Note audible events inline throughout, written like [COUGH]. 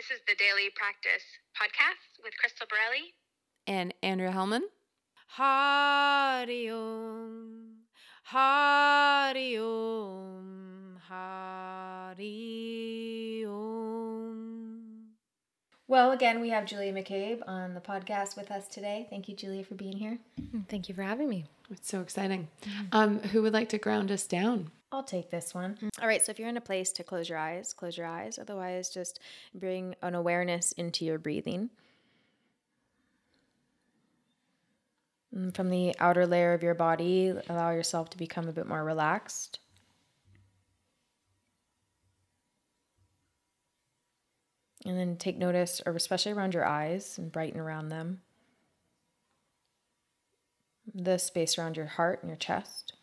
This is the Daily Practice podcast with Crystal Borelli and Andrea Hellman. Hari Om, Hari Om, Hari Om. Well, again, we have Julia McCabe on the podcast with us today. Thank you, Julia, for being here. Thank you for having me. It's so exciting. Um, who would like to ground us down? I'll take this one. Mm, all right, so if you're in a place to close your eyes, close your eyes. Otherwise, just bring an awareness into your breathing. And from the outer layer of your body, allow yourself to become a bit more relaxed. And then take notice, or especially around your eyes, and brighten around them. The space around your heart and your chest.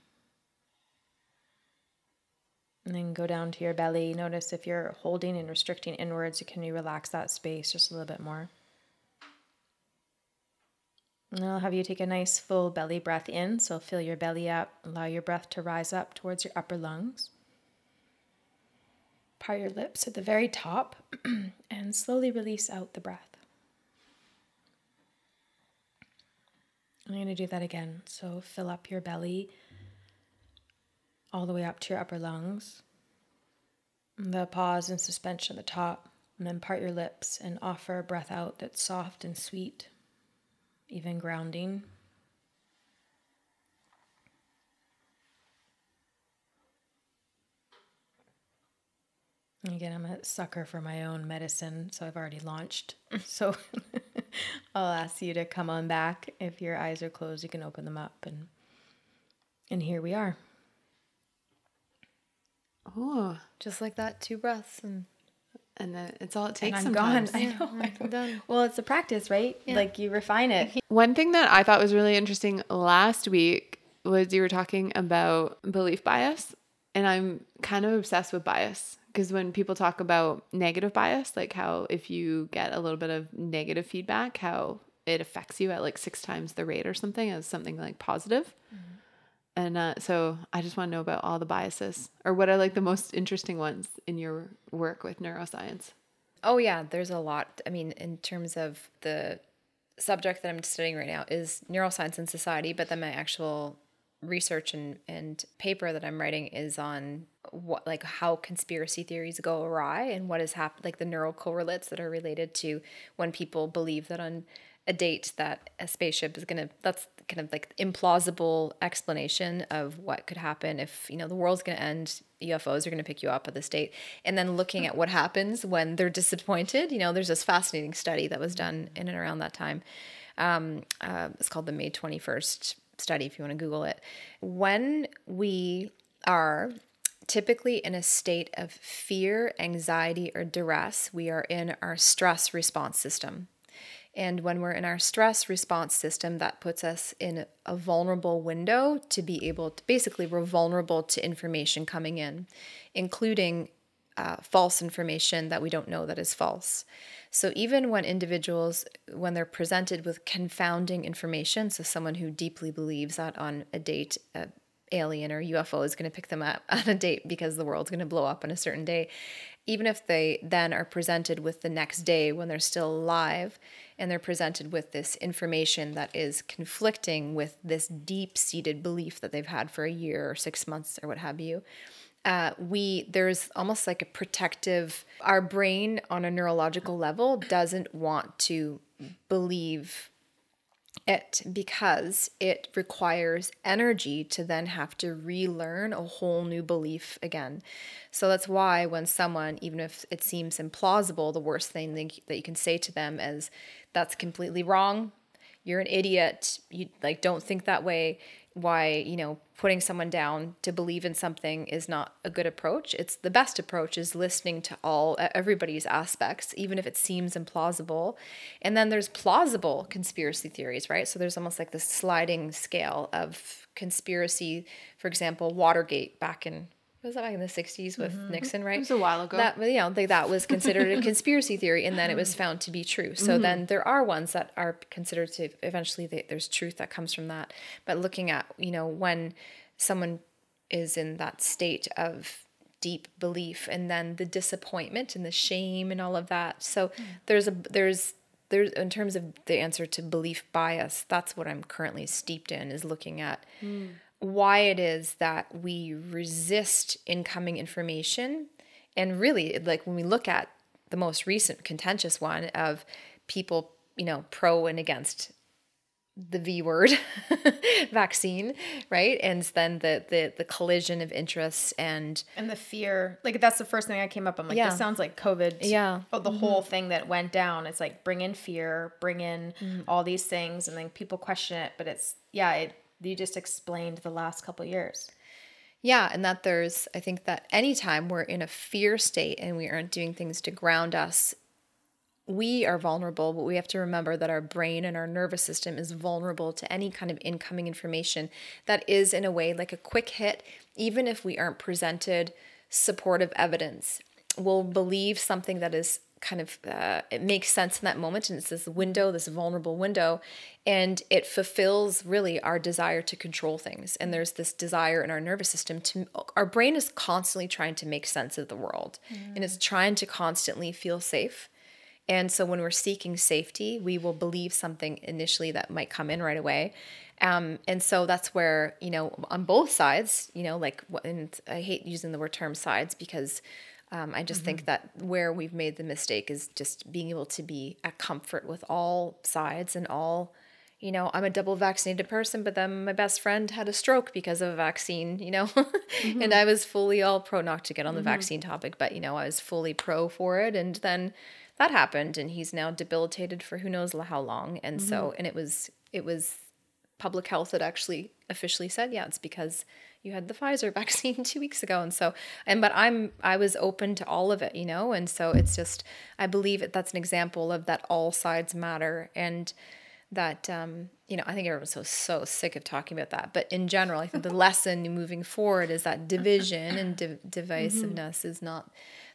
And then go down to your belly. Notice if you're holding and restricting inwards, you can you relax that space just a little bit more? And I'll have you take a nice full belly breath in. So fill your belly up, allow your breath to rise up towards your upper lungs. Part your lips at the very top [CLEARS THROAT] and slowly release out the breath. I'm going to do that again. So fill up your belly all the way up to your upper lungs. The pause and suspension at the top, and then part your lips and offer a breath out that's soft and sweet, even grounding. Again, I'm a sucker for my own medicine, so I've already launched. [LAUGHS] So [LAUGHS] I'll ask you to come on back. If your eyes are closed, you can open them up and and here we are. Oh, Just like that, two breaths and and then it's all it And takes. I'm gone. sometimes. I know. I know. [LAUGHS] done. Well, it's a practice, right? Like you refine it. One thing that I thought was really interesting last week was you were talking about belief bias, and I'm kind of obsessed with bias because when people talk about negative bias, like how if you get a little bit of negative feedback, how it affects you at like six times the rate or something as something like positive. Mm-hmm. And uh, so I just want to know about all the biases or what are like the most interesting ones in your work with neuroscience. Oh yeah, there's a lot. I mean, in terms of the subject that I'm studying right now is neuroscience and society, but then my actual research and, and paper that I'm writing is on what like how conspiracy theories go awry and what has happened like the neural correlates that are related to when people believe that on a date that a spaceship is gonna that's kind of like implausible explanation of what could happen if you know the world's gonna end ufos are gonna pick you up at this date. And then looking at what happens when they're disappointed you know there's this fascinating study that was done in and around that time. Um, uh, it's called the may 21st study if you want to google it. When we are typically in a state of fear anxiety or duress we are in our stress response system and when we're in our stress response system, that puts us in a vulnerable window to be able to basically, we're vulnerable to information coming in, including uh, false information that we don't know that is false. So even when individuals, when they're presented with confounding information, so someone who deeply believes that on a date, a alien or UFO is going to pick them up [LAUGHS] on a date because the world's going to blow up on a certain day, even if they then are presented with the next day when they're still alive and they're presented with this information that is conflicting with this deep seated belief that they've had for a year or six months or what have you. Uh, we there's almost like a protective our brain on a neurological level doesn't want to believe it because it requires energy to then have to relearn a whole new belief again. So that's why when someone, even if it seems implausible, the worst thing that you can say to them is, "That's completely wrong. You're an idiot. You like don't think that way." Why you know putting someone down to believe in something is not a good approach. It's the best approach is listening to all everybody's aspects, even if it seems implausible. And then there's plausible conspiracy theories, right? So there's almost like this sliding scale of conspiracy. For example, Watergate back in was that back in the 60s with mm-hmm. Nixon, right? It was a while ago. That you know, like that was [LAUGHS] considered a conspiracy theory, and then it was mm-hmm. found to be true. So then mm-hmm. there are ones that are considered to eventually they, there's truth that comes from that. But looking at you know when someone is in that state of deep belief and then the disappointment and the shame and all of that so mm. there's a there's there's in terms of the answer to belief bias that's what i'm currently steeped in is looking at mm. Why it is that we resist incoming information and really like when we look at the most recent contentious one of people you know pro and against the V word [LAUGHS] vaccine, right? And then the the the collision of interests and And the fear, like that's the first thing I came up. I'm like, Yeah. this sounds like COVID. Yeah. Oh, the mm-hmm. whole thing that went down. It's like bring in fear, bring in mm-hmm. all these things, and then people question it. But it's yeah, it you just explained the last couple years. yeah, and that there's I think that anytime we're in a fear state and we aren't doing things to ground us, we are vulnerable, but we have to remember that our brain and our nervous system is vulnerable to any kind of incoming information that is in a way like a quick hit, even if we aren't presented supportive evidence. We'll believe something that is kind of uh, it makes sense in that moment and it's this window this vulnerable window and it fulfills really our desire to control things and there's this desire in our nervous system to our brain is constantly trying to make sense of the world and it's trying to constantly feel safe and so when we're seeking safety, we will believe something initially that might come in right away. Um, and so that's where, you know, on both sides, you know, like, and I hate using the word term sides because um, I just think mm-hmm. that where we've made the mistake is just being able to be at comfort with all sides and all, you know, I'm a double vaccinated person, but then my best friend had a stroke because of a vaccine, you know, [LAUGHS] and mm-hmm. I was fully all pro, not to get on the mm-hmm. vaccine topic, but, you know, I was fully pro for it. And then that happened and he's now debilitated for who knows how long. And so, and it was, it was public health had actually officially said, yeah, it's because you had the Pfizer [LAUGHS] vaccine two weeks ago. And so, and, but I'm, I was open to all of it, you know? And so it's just, I believe that that's an example of that all sides matter. And, that um, you know i think everyone's so so sick of talking about that but in general i think the [LAUGHS] lesson moving forward is that division and div- divisiveness is not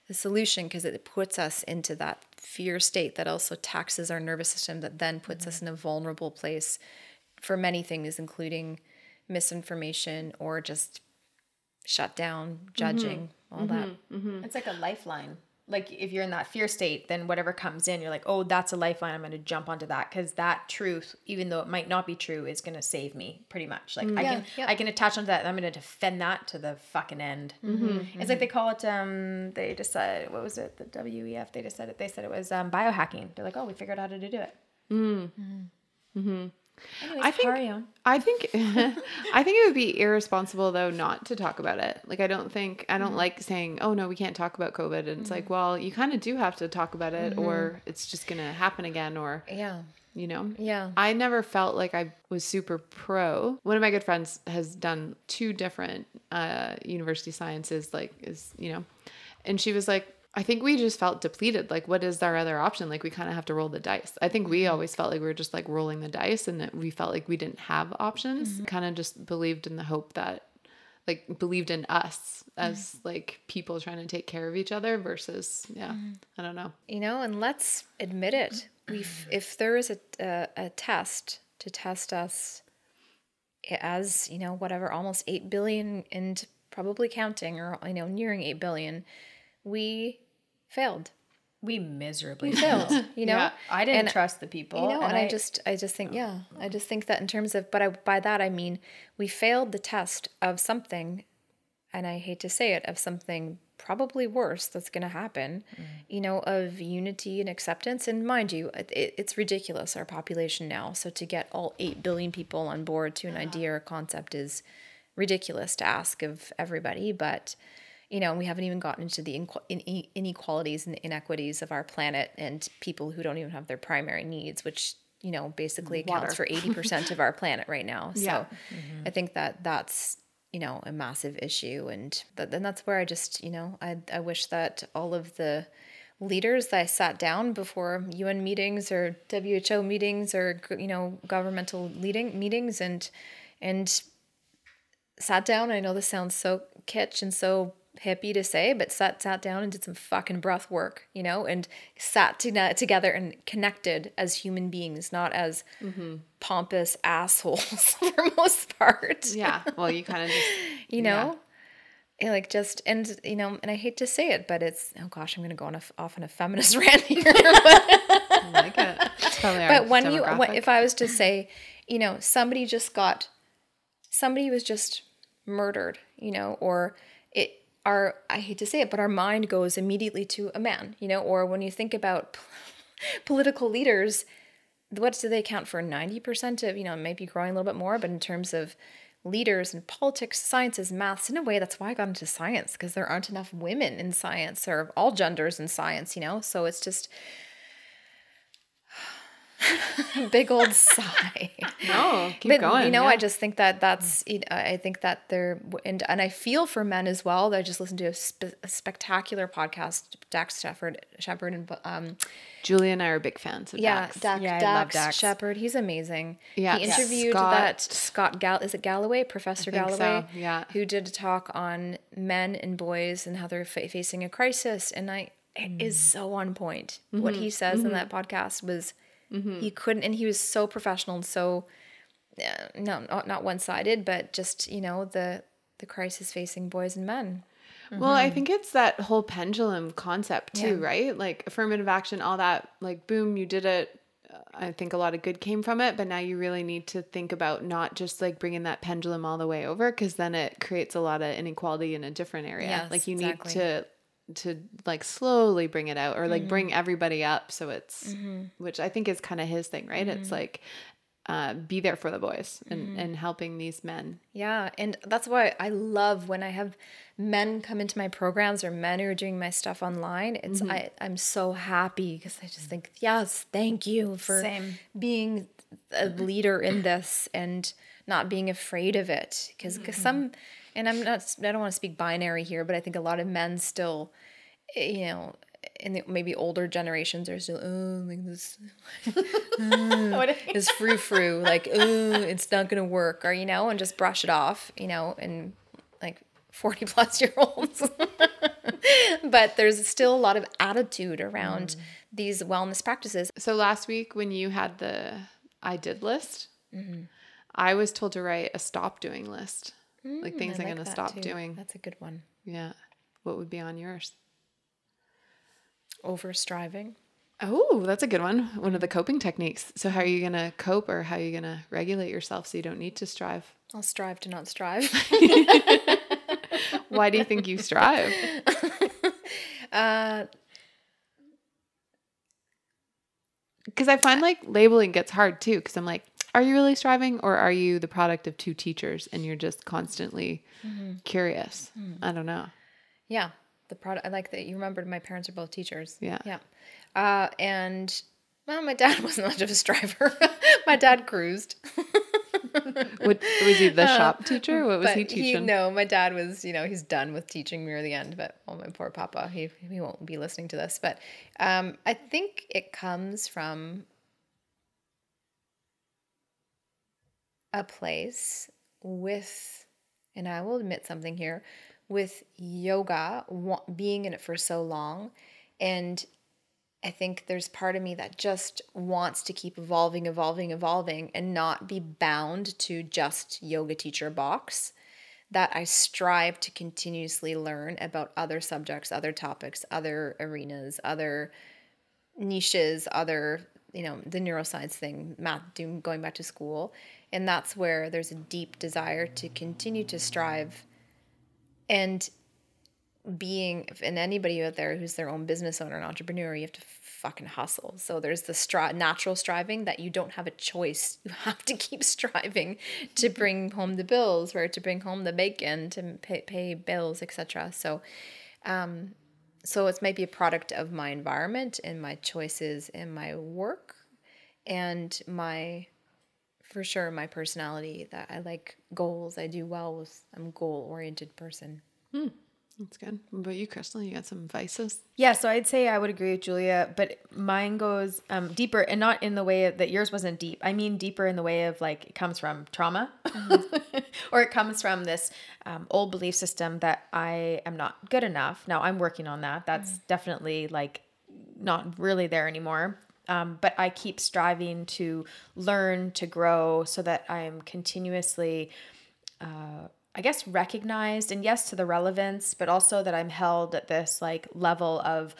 the solution because it puts us into that fear state that also taxes our nervous system that then puts us in a vulnerable place for many things including misinformation or just shut down mm-hmm. judging all that mm-hmm. Mm-hmm. It's like a lifeline. Like if you're in that fear state, then whatever comes in, you're like, oh, that's a lifeline. I'm going to jump onto that because that truth, even though it might not be true, is going to save me pretty much. Like mm. I Yeah, can, yeah. I can attach onto that. And I'm going to defend that to the fucking end. It's like they call it. Um, they just said what was it? The WEF. They just said it. They said it was um, biohacking. They're like, oh, we figured out how to do it. Mm. Mm. Anyways, I think. I think [LAUGHS] [LAUGHS] I think it would be irresponsible though not to talk about it. Like I don't think I don't mm-hmm. like saying, "Oh no, we can't talk about COVID." And it's like, mm-hmm. well, you kind of do have to talk about it or mm-hmm. it's just going to happen again or, yeah you know. yeah I never felt like I was super pro. One of my good friends has done two different uh, university sciences, like is you know, and she was like, I think we just felt depleted. Like, what is our other option? Like, we kind of have to roll the dice. I think we mm-hmm. always felt like we were just like rolling the dice, and that we felt like we didn't have options. Mm-hmm. Kind of just believed in the hope that, like, believed in us as mm-hmm. like people trying to take care of each other versus, yeah, I don't know. you know and let's admit it we [CLEARS THROAT] if there is a, a, a test to test us as you know whatever almost 8 billion and probably counting or you know nearing 8 billion we failed. We miserably failed. you know? Yeah. I didn't And- trust the people. you know and, I, just i just think oh. yeah i just think that in terms of but I, by that i mean we failed the test of something and i hate to say it of something probably worse that's going to happen mm. you know of unity and acceptance. And mind you it, it- it's ridiculous our population now. So to get all 8 billion people on board to an uh-huh. idea or concept is ridiculous to ask of everybody but you know, we haven't even gotten into the inequalities and inequities of our planet and people who don't even have their primary needs, which you know basically accounts for eighty percent of our planet right now. [LAUGHS] So Yeah. I think that that's you know a massive issue, and that, then that's where I just you know I I wish that all of the leaders that I sat down before UN meetings or WHO meetings or you know governmental leading meetings and and sat down. I know this sounds so kitsch and so hippie to say, but sat sat down and did some fucking breath work, you know, and sat to, together and connected as human beings, not as mm-hmm. pompous assholes [LAUGHS] for most part. Yeah. Well, you kind of just, [LAUGHS] You know? Yeah, like just and you know, and I hate to say it, but it's oh gosh, I'm gonna go on a, off on a feminist [LAUGHS] rant here. but I like it. But when you if I was to say, you know, somebody just got somebody was just murdered, you know, or our I hate to say it, but our mind goes immediately to a man, you know, or when you think about [LAUGHS] political leaders, what do they account for 90% of, you know, maybe growing a little bit more, but in terms of leaders and politics, sciences, maths, in a way, that's why I got into science, because there aren't enough women in science or all genders in science, you know? So it's just [LAUGHS] big old sigh. [LAUGHS] no, keep but going. you know, yeah. I just think that that's. you know, I think that they're and and I feel for men as well. I just listened to a, spe- a spectacular podcast, Dax Shepard, Shepard, and um, Julie and I are big fans of yeah, Dax. Dax, Yeah, I love Dax, Dax. Shepard. He's amazing. Yeah, he interviewed Scott- that Scott Gall. Is it Galloway, Professor think Galloway? so, yeah. who did a talk on men and boys and how they're fa- facing a crisis, and I it is so on point. What Mm-hmm. he says in that podcast was he couldn't, and he was so professional and so uh, no, not not one sided, but just you know the the crisis facing boys and men. Well, I think it's that whole pendulum concept too, Yeah. right? Like affirmative action, all that, like boom, you did it. I think a lot of good came from it, but now you really need to think about not just like bringing that pendulum all the way over because then it creates a lot of inequality in a different area. Yes, like you exactly. need to to like slowly bring it out or like Mm-hmm. bring everybody up so it's which I think is kind of his thing, right? Mm-hmm. It's like uh, be there for the boys and, and helping these men. Yeah, and that's why I love when I have men come into my programs or men who are doing my stuff online. It's I I'm so happy because I just think yes, thank you for Same. being a leader in this and not being afraid of it because some and I'm not I don't want to speak binary here, but I think a lot of men still eh, you know in the maybe older generations are still oh [LAUGHS] [LAUGHS] [LAUGHS] like this is frou frou, like, oh it's not gonna work, or you know, and just brush it off, you know, and like 40 plus year olds. but there's still a lot of attitude around these wellness practices. So last week when you had the I did list, Mm-hmm. I was told to write a stop doing list. Like things I I'm like going to stop too. doing. That's a good one. Yeah. What would be on yours? Over striving. Oh, that's a good one. One of the coping techniques. So how are you going to cope or how are you going to regulate yourself so you don't need to strive? I'll strive to not strive. [LAUGHS] Why do you think you strive? [LAUGHS] uh, Because I find like labeling gets hard too. Because I'm like, are you really striving or are you the product of two teachers and you're just constantly Mm-hmm. curious? I don't know. yeah, the product. I like that you remembered my parents are both teachers. Yeah. Yeah. Uh, and well, my dad [LAUGHS] wasn't much of a striver. [LAUGHS] my dad cruised. [LAUGHS] What was he the shop teacher? What was but he teaching? no, my dad was, you know, he's done with teaching near the end. But oh, my poor papa, he he won't be listening to this. But um, I think it comes from a place with, and I will admit something here, with yoga, being in it for so long, and I think there's part of me that just wants to keep evolving, evolving, evolving, and not be bound to just yoga teacher box. That I strive to continuously learn about other subjects, other topics, other arenas, other niches, other, you know, the neuroscience thing, math, doing, going back to school. And that's where there's a deep desire to continue to strive. And being and anybody out there who's their own business owner and entrepreneur you have to fucking hustle. So there's the stri- natural striving that you don't have a choice. [LAUGHS] You have to keep striving to bring home the bills or to bring home the bacon to pay, pay bills etc so um so it's maybe a product of my environment and my choices and my work and my for sure my personality that i like goals i do well with i'm a goal oriented person That's good. What about you, Crystal? You got some vices? Yeah, so I'd say I would agree with Julia, but mine goes um, deeper and not in the way of, that yours wasn't deep. I mean, deeper in the way of like it comes from trauma [LAUGHS] or it comes from this um, old belief system that I am not good enough. Now I'm working on that. That's definitely like not really there anymore. Um, but I keep striving to learn, to grow so that I am continuously uh, I guess recognized and yes to the relevance, but also that I'm held at this like level of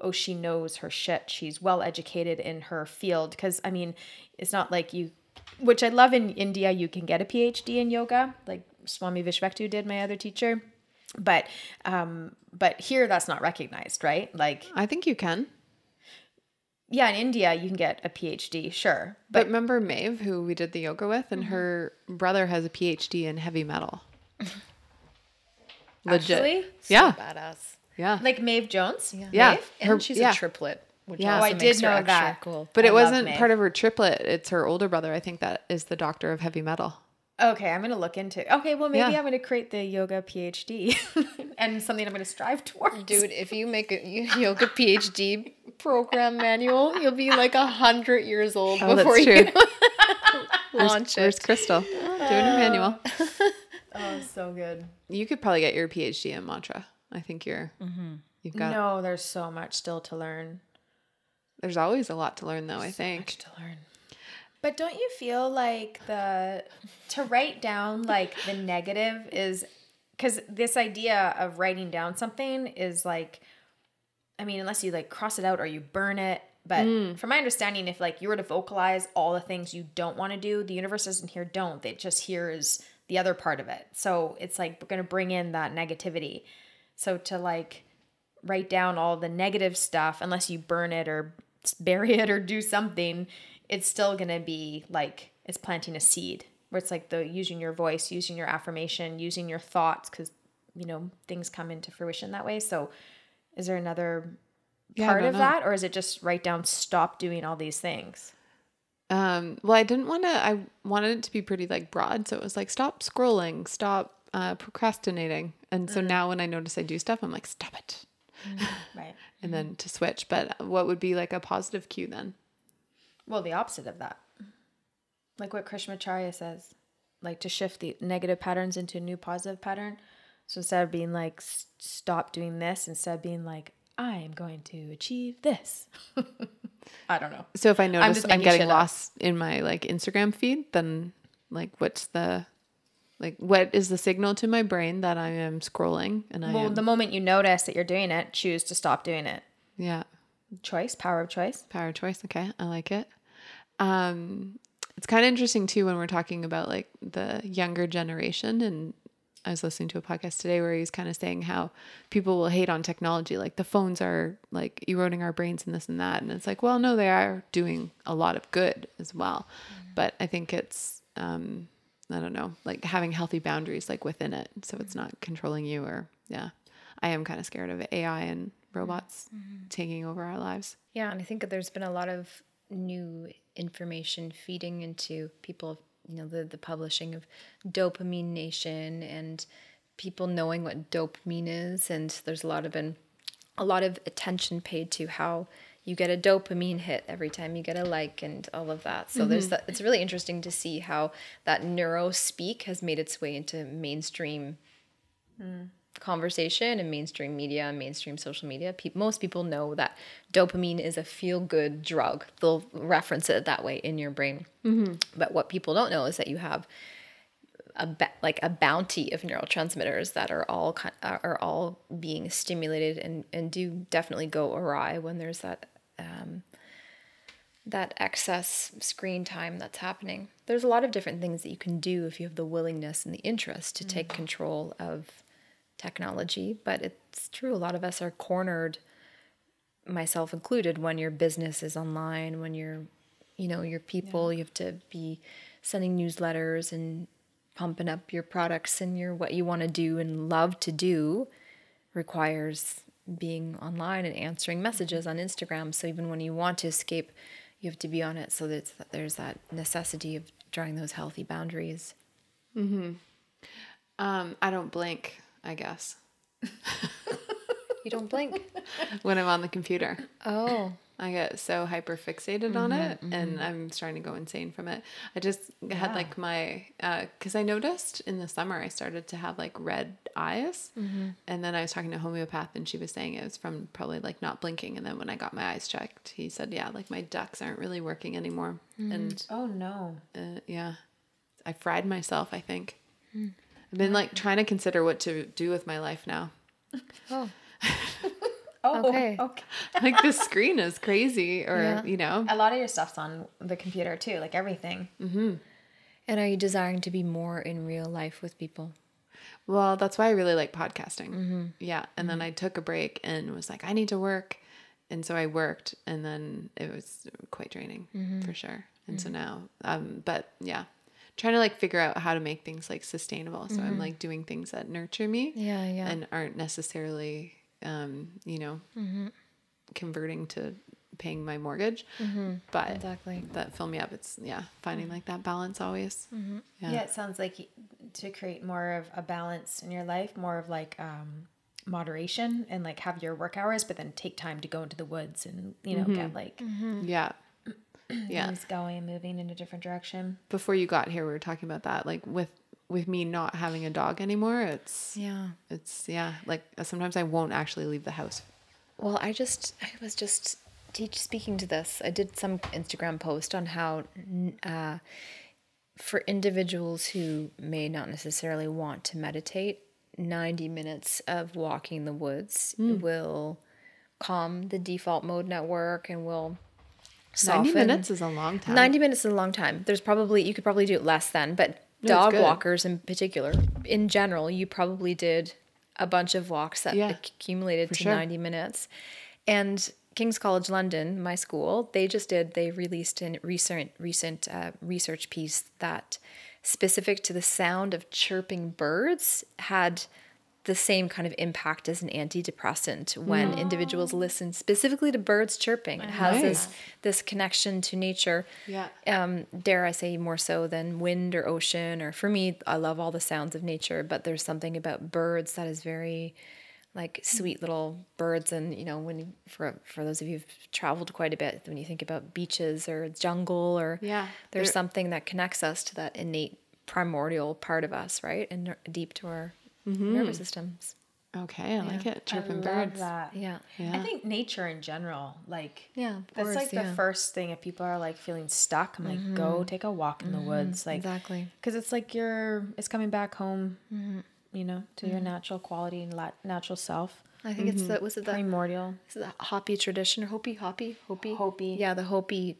oh she knows her shit. She's well educated in her field cuz I mean, it's not like you which I love in India you can get a PhD in yoga, like Swami Vishvketu did my other teacher. But um but here that's not recognized, right? Like I think you can. Yeah, in India you can get a PhD, sure. But remember Maeve, who we did the yoga with, and mm-hmm. her brother has a PhD in heavy metal. [LAUGHS] Legit. Actually, yeah. Badass. Yeah. like Maeve Jones. Yeah. Yeah. Maeve? And Her- she's yeah. a triplet. Which Yeah. also Oh, I did her know extra that. Cool. but I it wasn't Maeve. part of her triplet. It's her older brother, I think, that is the doctor of heavy metal. Okay, I'm gonna look into. Okay, well maybe Yeah. I'm gonna create the yoga PhD [LAUGHS] and something I'm gonna strive towards. Dude, if you make a [LAUGHS] yoga PhD program manual, you'll be like a hundred years old Oh, before you [LAUGHS] launch Where's it. Crystal? Doing her manual. oh, so good. You could probably get your PhD in mantra. I think you're, Mm-hmm. you've got, no, there's so much still to learn. there's always a lot to learn though, I think. Much to learn. But don't you feel like the to write down like the negative is because this idea of writing down something is like, I mean, unless you like cross it out or you burn it. But mm. from my understanding, if like you were to vocalize all the things you don't want to do, the universe doesn't hear don't. It just hears the other part of it. So it's like we're gonna bring in that negativity. So to like write down all the negative stuff, unless you burn it or bury it or do something, it's still gonna be like it's planting a seed. Where it's like the using your voice, using your affirmation, using your thoughts, because you know things come into fruition that way. So, is there another Yeah, part of know. that, or is it just write down stop doing all these things? Um, well, I didn't want to, I wanted it to be pretty like broad. So it was like, stop scrolling, stop uh, procrastinating. And so now when I notice I do stuff, I'm like, stop it. Right. [LAUGHS] And then to switch. But what would be like a positive cue then? Well, the opposite of that. Like what Krishnamacharya says, like to shift the negative patterns into a new positive pattern. So instead of being like, "S- stop doing this, instead of being like, I am going to achieve this. [LAUGHS] I don't know. So if I notice just I'm, getting shit up. lost in my like Instagram feed, then like what's the like what is the signal to my brain that I am scrolling and I Well, am the moment you notice that you're doing it, choose to stop doing it. yeah Choice, power of choice. power of choice. Okay, I like it. Um, it's kind of interesting too when we're talking about like the younger generation and. I was listening to a podcast today where he was kind of saying how people will hate on technology, like the phones are like eroding our brains and this and that. And it's like, well, no, they are doing a lot of good as well. But I think it's, um, I don't know, like having healthy boundaries like within it. So it's not controlling you or, yeah. I am kind of scared of AI and robots taking over our lives. Yeah, and I think that there's been a lot of new information feeding into people, you know, the, the publishing of Dopamine Nation and people knowing what dopamine is. And there's a lot of been a lot of attention paid to how you get a dopamine hit every time you get a like and all of that. So there's mm-hmm. that it's really interesting to see how that neuro speak has made its way into mainstream mm. Conversation and mainstream media and mainstream social media, pe- most people know that dopamine is a feel good drug. They'll reference it that way in your brain. Mm-hmm. But what people don't know is that you have a ba- like a bounty of neurotransmitters that are all ki- uh, are all being stimulated and and do definitely go awry when there's that um, that excess screen time that's happening. There's a lot of different things that you can do if you have the willingness and the interest to take mm. control of technology, but it's true a lot of us are cornered myself included when your business is online, when you're you know, your people, you have to be sending newsletters and pumping up your products and your what you want to do and love to do requires being online and answering messages on Instagram. So even when you want to escape, you have to be on it. So that there's that necessity of drawing those healthy boundaries. Mm-hmm. Um, I don't blink, I guess, You don't blink. [LAUGHS] when I'm on the computer. Oh, I get so hyper fixated on mm-hmm, it and mm-hmm. I'm starting to go insane from it. I just had like my, uh, because I noticed in the summer I started to have like red eyes. Mm-hmm. And then I was talking to a homeopath and she was saying it was from probably like not blinking. And then when I got my eyes checked, he said, yeah, like my ducts aren't really working anymore. And Oh no. uh, yeah, I fried myself, I think. Hmm. I've been like mm-hmm. trying to consider what to do with my life now. Oh, [LAUGHS] Oh, Okay. okay. [LAUGHS] Like the screen is crazy, or Yeah. you know, A lot of your stuff's on the computer too, like everything. Mm-hmm. and are you desiring to be more in real life with people? Well, that's why I really like podcasting. Mm-hmm. Yeah. And then I took a break and was like, I need to work. And so I worked and then it was quite draining for sure. And so now, um, but yeah, trying to like figure out how to make things like sustainable. So I'm mm-hmm. like doing things that nurture me Yeah, yeah. and aren't necessarily, um, you know, mm-hmm. converting to paying my mortgage, mm-hmm. but Exactly. that fill me up. It's yeah, finding like that balance always. Yeah. Yeah. it sounds like to create more of a balance in your life, more of like um, moderation and like have your work hours, but then take time to go into the woods and, you know, get like Yeah. [CLEARS THROAT] Yeah. things going and moving in a different direction. before you got here we were talking about that like with with me not having a dog anymore it's Yeah. it's yeah like sometimes i won't actually leave the house Well, I just I was just teach speaking to this. I did some Instagram post on how uh, for individuals who may not necessarily want to meditate, 90 minutes of walking the woods will calm the default mode network and will 90 minutes is a long time 90 minutes is a long time. There's probably, you could probably do it less than, but it's dog walkers in particular, in general, you probably did a bunch of walks that Yeah, accumulated to sure. 90 minutes. And King's College London, my school, they just did, they released a recent, recent uh, research piece that specific to the sound of chirping birds had the same kind of impact as an antidepressant when individuals listen specifically to birds chirping. It has this this connection to nature. Yeah. Um, dare I say more so than wind or ocean or for me, I love all the sounds of nature, but there's something about birds that is very like sweet little birds and you know when for for those of you who've traveled quite a bit when you think about beaches or jungle or Yeah, there's something that connects us to that innate primordial part of us right and deep to our Mm-hmm. nervous systems okay i like it chirping I love birds that. yeah I think nature in general, like Yeah, that's course, like the yeah. first thing if people are like feeling stuck. I'm like, go mm-hmm. take a walk in the mm-hmm. woods, like exactly because it's like you're it's coming back home, mm-hmm. you know, to your natural quality and la- natural self, i think it's the was it the primordial. Is it the Hopi tradition or Hopi Hopi Hopi Hopi. Yeah, the Hopi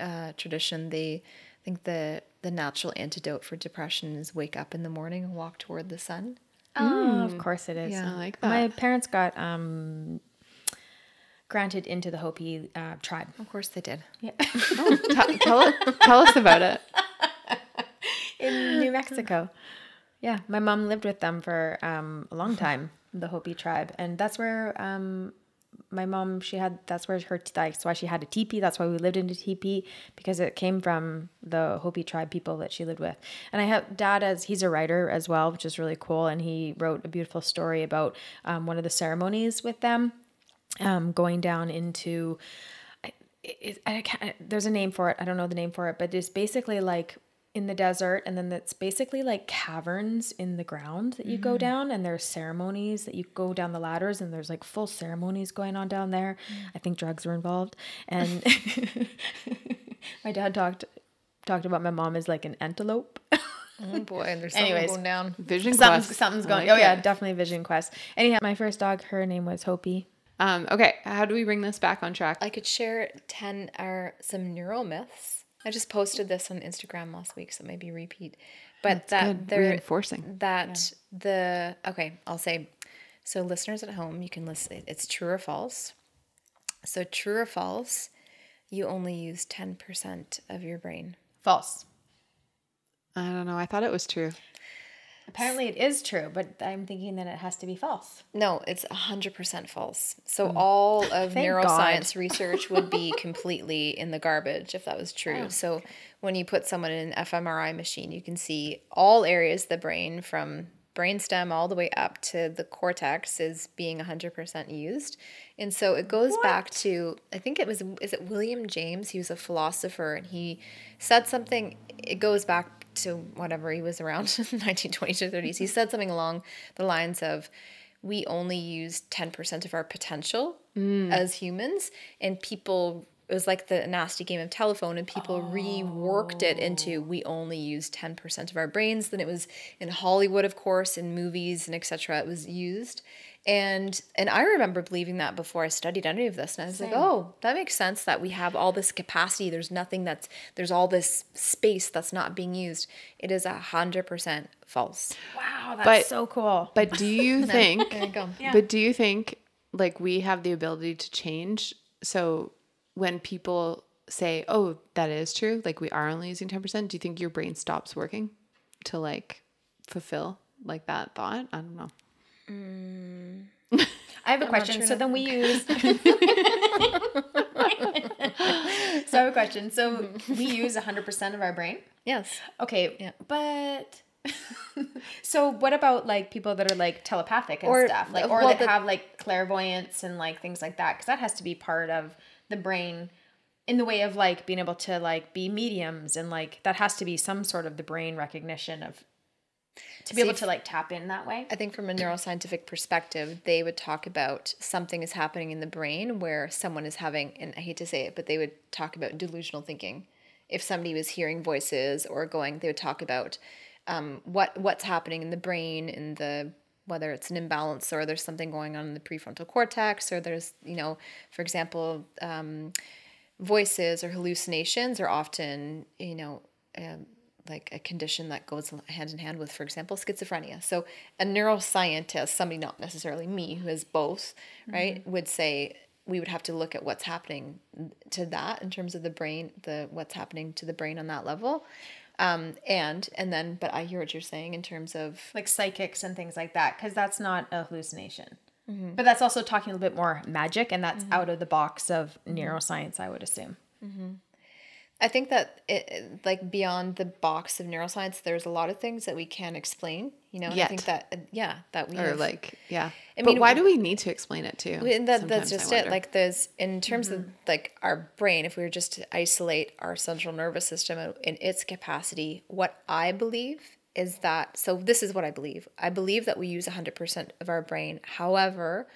uh, tradition. They think the the natural antidote for depression is wake up in the morning and walk toward the sun. Oh, of course it is. Yeah. I like My parents got um granted into the Hopi uh, tribe. Of course they did. [LAUGHS] tell, tell, tell us about it [LAUGHS] in New Mexico. Yeah, my mom lived with them for um, a long time, the Hopi tribe, and that's where um, my mom she had. That's where her that's why she had a teepee. That's why we lived in a teepee because it came from the Hopi tribe people that she lived with. And I have dad as he's a writer as well, which is really cool. And he wrote a beautiful story about um, one of the ceremonies with them, um, going down into it, I can't, there's a name for it. I don't know the name for it, but it's basically like in the desert, and then it's basically like caverns in the ground that you go mm. down, and there's ceremonies that you go down the ladders, and there's like full ceremonies going on down there. Mm. I think drugs were involved, and [LAUGHS] [LAUGHS] my dad talked talked about my mom as like an antelope. [LAUGHS] Oh boy, and there's something Anyways. going down. vision something's quest something's going. like oh yeah, it. definitely Vision Quest. Anyhow, my first dog, her name was Hopi. um okay how do we bring this back on track I could share ten or some neural myths. I just posted this on Instagram last week, so maybe repeat. But that good. they're Reinforcing. that the okay, I'll say so listeners at home, you can listen it's true or false. So true or false, you only use 10% of your brain. False. i don't know i thought it was true Apparently, it is true, but I'm thinking that it has to be false. No, it's 100% false. So mm. all of neuroscience research would be completely in the garbage if that was [LAUGHS] true. Oh, so when you put someone in an fMRI machine, you can see all areas of the brain from brainstem all the way up to the cortex is being 100% used. And so it goes back to I think it was is it William James, he was a philosopher and he said something it goes back to whatever he was around 1920s or 30s. He said something along the lines of we only use 10% of our potential mm. as humans. And people it was like the nasty game of telephone and people reworked it into oh. we only use 10% of our brains. Then it was in hollywood of course in movies and etc it was used and and i remember believing that before i studied any of this and i was like oh that makes sense that we have all this capacity there's nothing that's there's all this space that's not being used it is a hundred percent false Wow, that's But- so cool. But do you [LAUGHS] think there you go But do you think like we have the ability to change? So when people say, "Oh, that is true," like we are only using 10%, do you think your brain stops working to like fulfill like that thought? I don't know. [LAUGHS] I have a question. So then we use. [LAUGHS] so I have a question. So we use 100% of our brain? yes Okay. Yeah. But. [LAUGHS] so what about like people that are like telepathic and Or- stuff like or well, that the- have like clairvoyance and like things like that because that has to be part of the brain in the way of like being able to like be mediums and like that has to be some sort of the brain recognition of to be able to like tap in that way I think from a neuroscientific perspective, they would talk about something is happening in the brain where someone is having, and I hate to say it, but they would talk about delusional thinking. If somebody was hearing voices or going, they would talk about um, what what's happening in the brain in the whether it's an imbalance or there's something going on in the prefrontal cortex or there's you know, for example, um, voices or hallucinations are often you know um, like a condition that goes hand in hand with for example schizophrenia. So a neuroscientist somebody not necessarily me who has both right would say we would have to look at what's happening to that in terms of the brain the what's happening to the brain on that level. Um, and and then but i hear what you're saying in terms of like psychics and things like that because that's not a hallucination. Mm-hmm. but that's also talking a little bit more magic and that's out of the box of neuroscience i would assume I think that it, like beyond the box of neuroscience, there's a lot of things that we can't explain. You know, and I think that uh, yeah, that we Or have, like, yeah. I but mean, why do we need to explain it too? and that, that's just it. Like there's in terms of like our brain, if we were just to isolate our central nervous system in its capacity, what I believe is that so this is what I believe. I believe that we use 100% of our brain. However,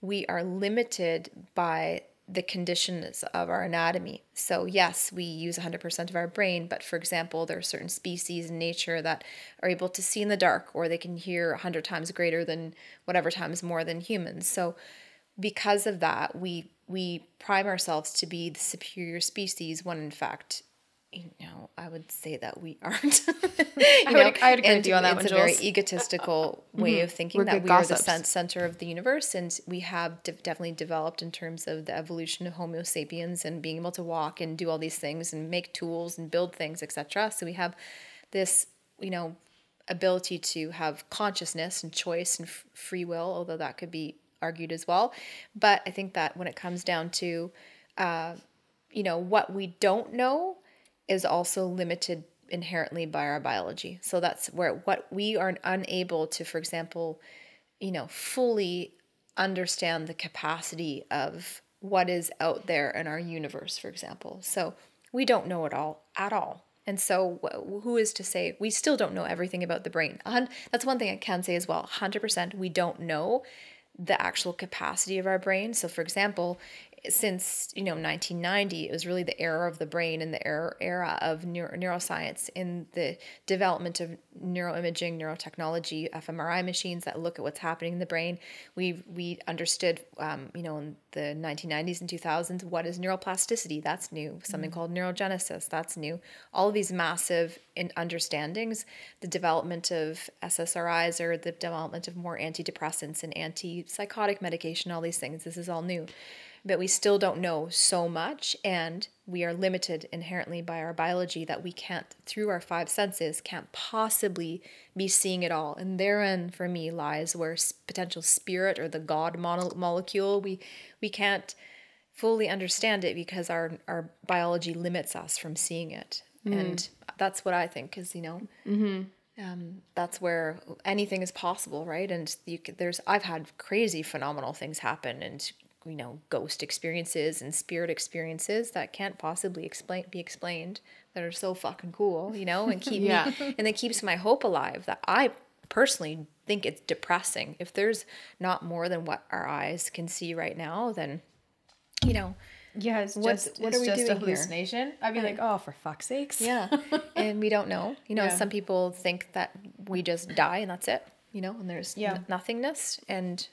we are limited by the conditions of our anatomy. So, yes, we use 100% of our brain, but for example, there are certain species in nature that are able to see in the dark or they can hear 100 times greater than whatever times more than humans. So, because of that, we we prime ourselves to be the superior species when in fact you know, I would say that we [LAUGHS] aren't. I would- I would agree with you on that it's one, a very egotistical [LAUGHS] way of thinking We're that we are the center of the universe, and we have de- definitely developed in terms of the evolution of Homo sapiens and being able to walk and do all these things and make tools and build things, etc. So we have this, you know, ability to have consciousness and choice and f- free will, although that could be argued as well. But I think that when it comes down to, uh, you know, what we don't know is also limited inherently by our biology. So that's where what we are unable to, for example, you know, fully understand the capacity of what is out there in our universe, for example. So we don't know it all at all. And so, who is to say we still don't know everything about the brain? That's one thing I can say as well. 100% we don't know the actual capacity of our brain. So, for example, since you know 1990 it was really the era of the brain and the era, era of neuro, neuroscience in the development of neuroimaging neurotechnology fmri machines that look at what's happening in the brain. We we understood um, you know in the 1990s and 2000s what is neuroplasticity? That's new. Something called neurogenesis. That's new. All of these massive in understandings the development of ssris or the development of more antidepressants and antipsychotic medication all these things this is all new but we still don't know so much and we are limited inherently by our biology that we can't through our five senses can't possibly be seeing it all. And therein for me lies where potential spirit or the god mono- molecule we we can't fully understand it because our our biology limits us from seeing it. And that's what i think is you know um, that's where anything is possible, right? And you there's I've had crazy phenomenal things happen, and you know, ghost experiences and spirit experiences that can't possibly explain be explained that are so fucking cool, you know, and keep [LAUGHS] Yeah. me and it keeps my hope alive. That I personally think it's depressing if there's not more than what our eyes can see right now. Then you know, Yeah, it's What's- just what are we just doing a here? I'd be like, oh, for fuck's sakes. Yeah. [LAUGHS] and we don't know. You know, Yeah. some people think that we just die and that's it, you know, and there's Yeah. n- nothingness and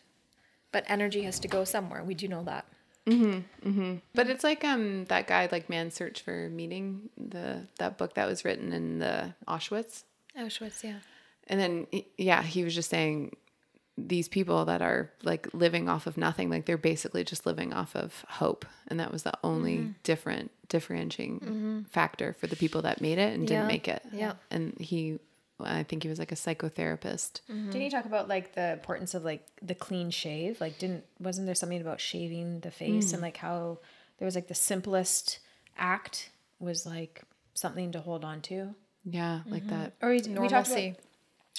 but energy has to go somewhere. We do know that. Mm-hmm, mm-hmm. But it's like um that guy like Man's Search for Meaning, the that book that was written in the Auschwitz. Auschwitz, yeah. And then yeah, he was just saying these people that are like living off of nothing, like they're basically just living off of hope. And that was the only mm-hmm. different differentiating factor for the people that made it and didn't make it. Yeah. And he I think he was like a psychotherapist. Mm-hmm. Didn't you talk about like the importance of like the clean shave? Like, didn't wasn't there something about shaving the face and mm. like how there was like the simplest act was like something to hold on to? Yeah, like mm-hmm. that. Or we, we talked about Normalcy.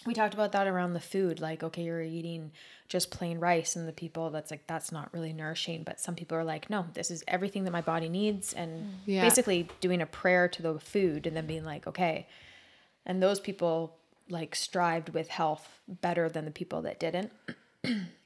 we talked about that around the food. Like, okay, you're eating just plain rice, and the people that's like that's not really nourishing. But some people are like, no, this is everything that my body needs, and Yeah. basically doing a prayer to the food, and then being like, okay. And those people like strived with health better than the people that didn't.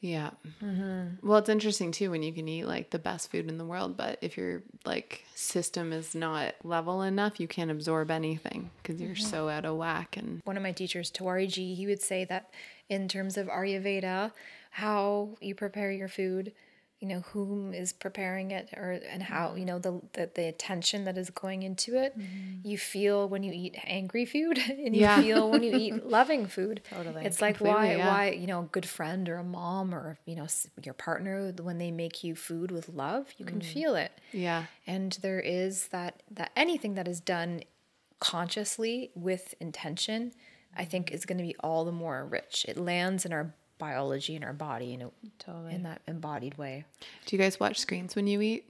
Yeah. Mm-hmm. Well, it's interesting too when you can eat like the best food in the world, but if your like system is not level enough, you can't absorb anything because you're mm-hmm. so out of whack. And One of my teachers, Tawari Ji, he would say that in terms of Ayurveda, how you prepare your food, you know, whom is preparing it or and how, you know, the the, the attention that is going into it. Mm-hmm. You feel when you eat angry food [LAUGHS] and you Yeah. feel when you eat [LAUGHS] loving food. Totally. It's like Completely, why yeah. why, you know, a good friend or a mom or, you know, your partner when they make you food with love, you can mm. feel it yeah, and there is that that anything that is done consciously with intention i think is going to be all the more rich it lands in our biology in our body you know Totally. in that embodied way do you guys watch screens when you eat?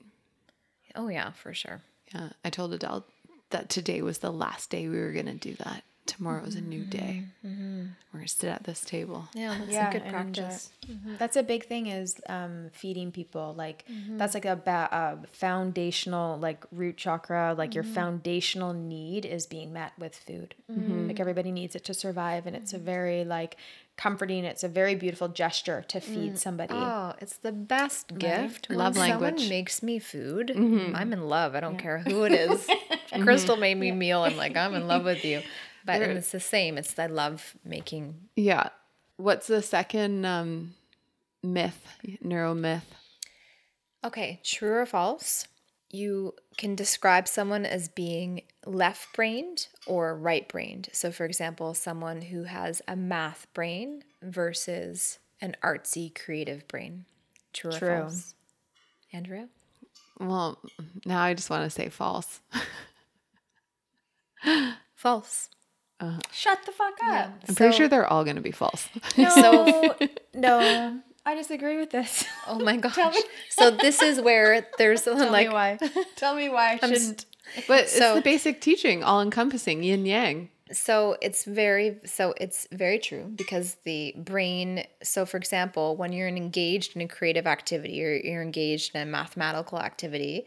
oh yeah for sure Yeah, I told Adele that today was the last day we were gonna do that. Tomorrow is a new mm-hmm, day. Mm-hmm. We're gonna sit at this table. yeah [LAUGHS] that's yeah, a good practice mm-hmm. That's a big thing is um, feeding people. Like that's like a, ba- a foundational like root chakra. Like your foundational need is being met with food. Like everybody needs it to survive, and it's a very like comforting. It's a very beautiful gesture to feed mm. somebody. Oh, it's the best gift. When Love someone language. makes me food, mm-hmm. I'm in love. I don't care who it is. [LAUGHS] Mm-hmm. Crystal made me meal. I'm like, I'm in love with you. [LAUGHS] But and it's the same. It's I love making Yeah. What's the second um, myth, neuro myth? Okay, true or false? You can describe someone as being left brained or right brained. So, for example, someone who has a math brain versus an artsy creative brain. True or false? Andrea? Well, now I just want to say false. [LAUGHS] False. Uh-huh. Shut the fuck up. I'm pretty sure they're all gonna be false. No, [LAUGHS] no, [LAUGHS] I disagree with this. Oh my [LAUGHS] gosh. So, this is where there's [LAUGHS] someone Tell like, me why. [LAUGHS] Tell me why I I'm shouldn't. But it's the basic teaching, all encompassing, yin yang. So it's very so it's very true because the brain so for example when you're engaged in a creative activity or you're engaged in a mathematical activity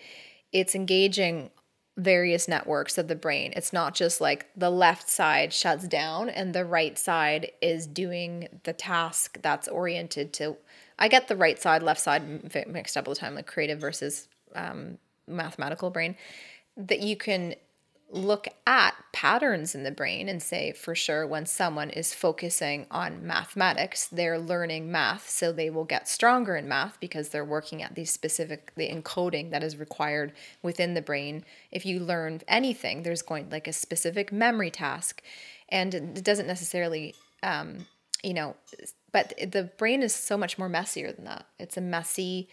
it's engaging various networks of the brain. It's not just like the left side shuts down and the right side is doing the task that's oriented to I get the right side left side mixed up all the time like creative versus um, mathematical brain that you can look at patterns in the brain and say for sure when someone is focusing on mathematics they're learning math so they will get stronger in math because they're working at these specific the encoding that is required within the brain. If you learn anything there's going like a specific memory task and it doesn't necessarily um, you know but the brain is so much more messier than that. It's a messy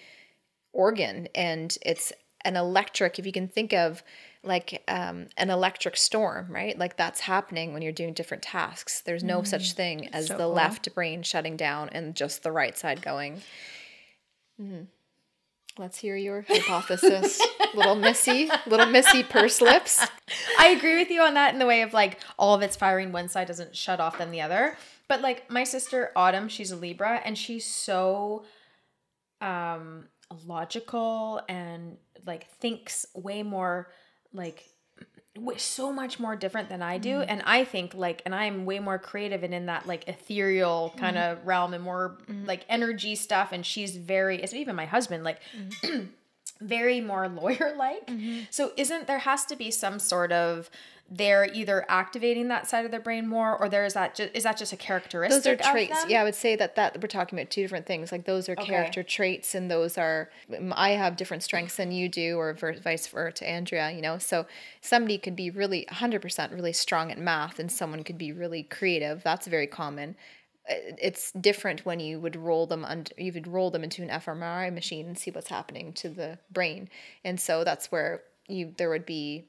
organ and it's an electric if you can think of like um, an electric storm right like that's happening when you're doing different tasks there's no such thing as So the cool. left brain shutting down and just the right side going Mhm. let's hear your hypothesis [LAUGHS] little missy little missy purse lips I agree with you on that in the way of like all of it's firing one side doesn't shut off than the other. But like my sister Autumn, she's a Libra and she's so um logical and like thinks way more like so much more different than I do. Mm-hmm. And I think like and I'm way more creative and in that like ethereal mm-hmm. kind of realm and more mm-hmm. like energy stuff. And she's very it's even my husband like [CLEARS THROAT] very more [LAUGHS] lawyer like. Mm-hmm. So isn't there has to be some sort of they're either activating that side of their brain more or there is that just is that just a characteristic those are traits. Yeah i would say that that we're talking about two different things. Like those are character traits and those are i have different strengths than you do or vice versa to andrea you know? So somebody could be really 100% really strong at math and someone could be really creative. That's very common it's different when you would roll them under you would roll them into an fMRI machine and see what's happening to the brain and so that's where you there would be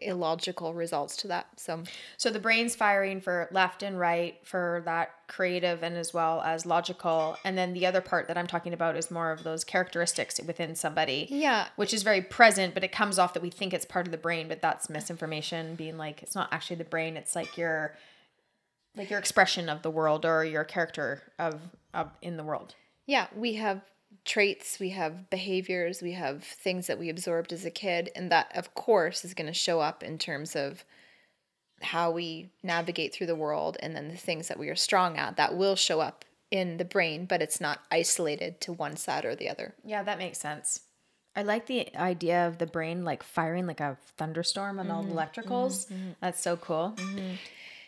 illogical results to that so So the brain's firing for left and right for that creative and as well as logical. And then the other part that I'm talking about is more of those characteristics within somebody. Yeah. Which is very present, but it comes off that we think it's part of the brain, but that's misinformation, being like it's not actually the brain, it's like your like your expression of the world or your character of, of in the world. Yeah, we have traits, we have behaviors, we have things that we absorbed as a kid, and that, of course, is going to show up in terms of how we navigate through the world and then the things that we are strong at that will show up in the brain, but it's not isolated to one side or the other. Yeah, that makes sense. I like the idea of the brain like firing like a thunderstorm on all the electricals. Mm-hmm. That's so cool. Mm-hmm.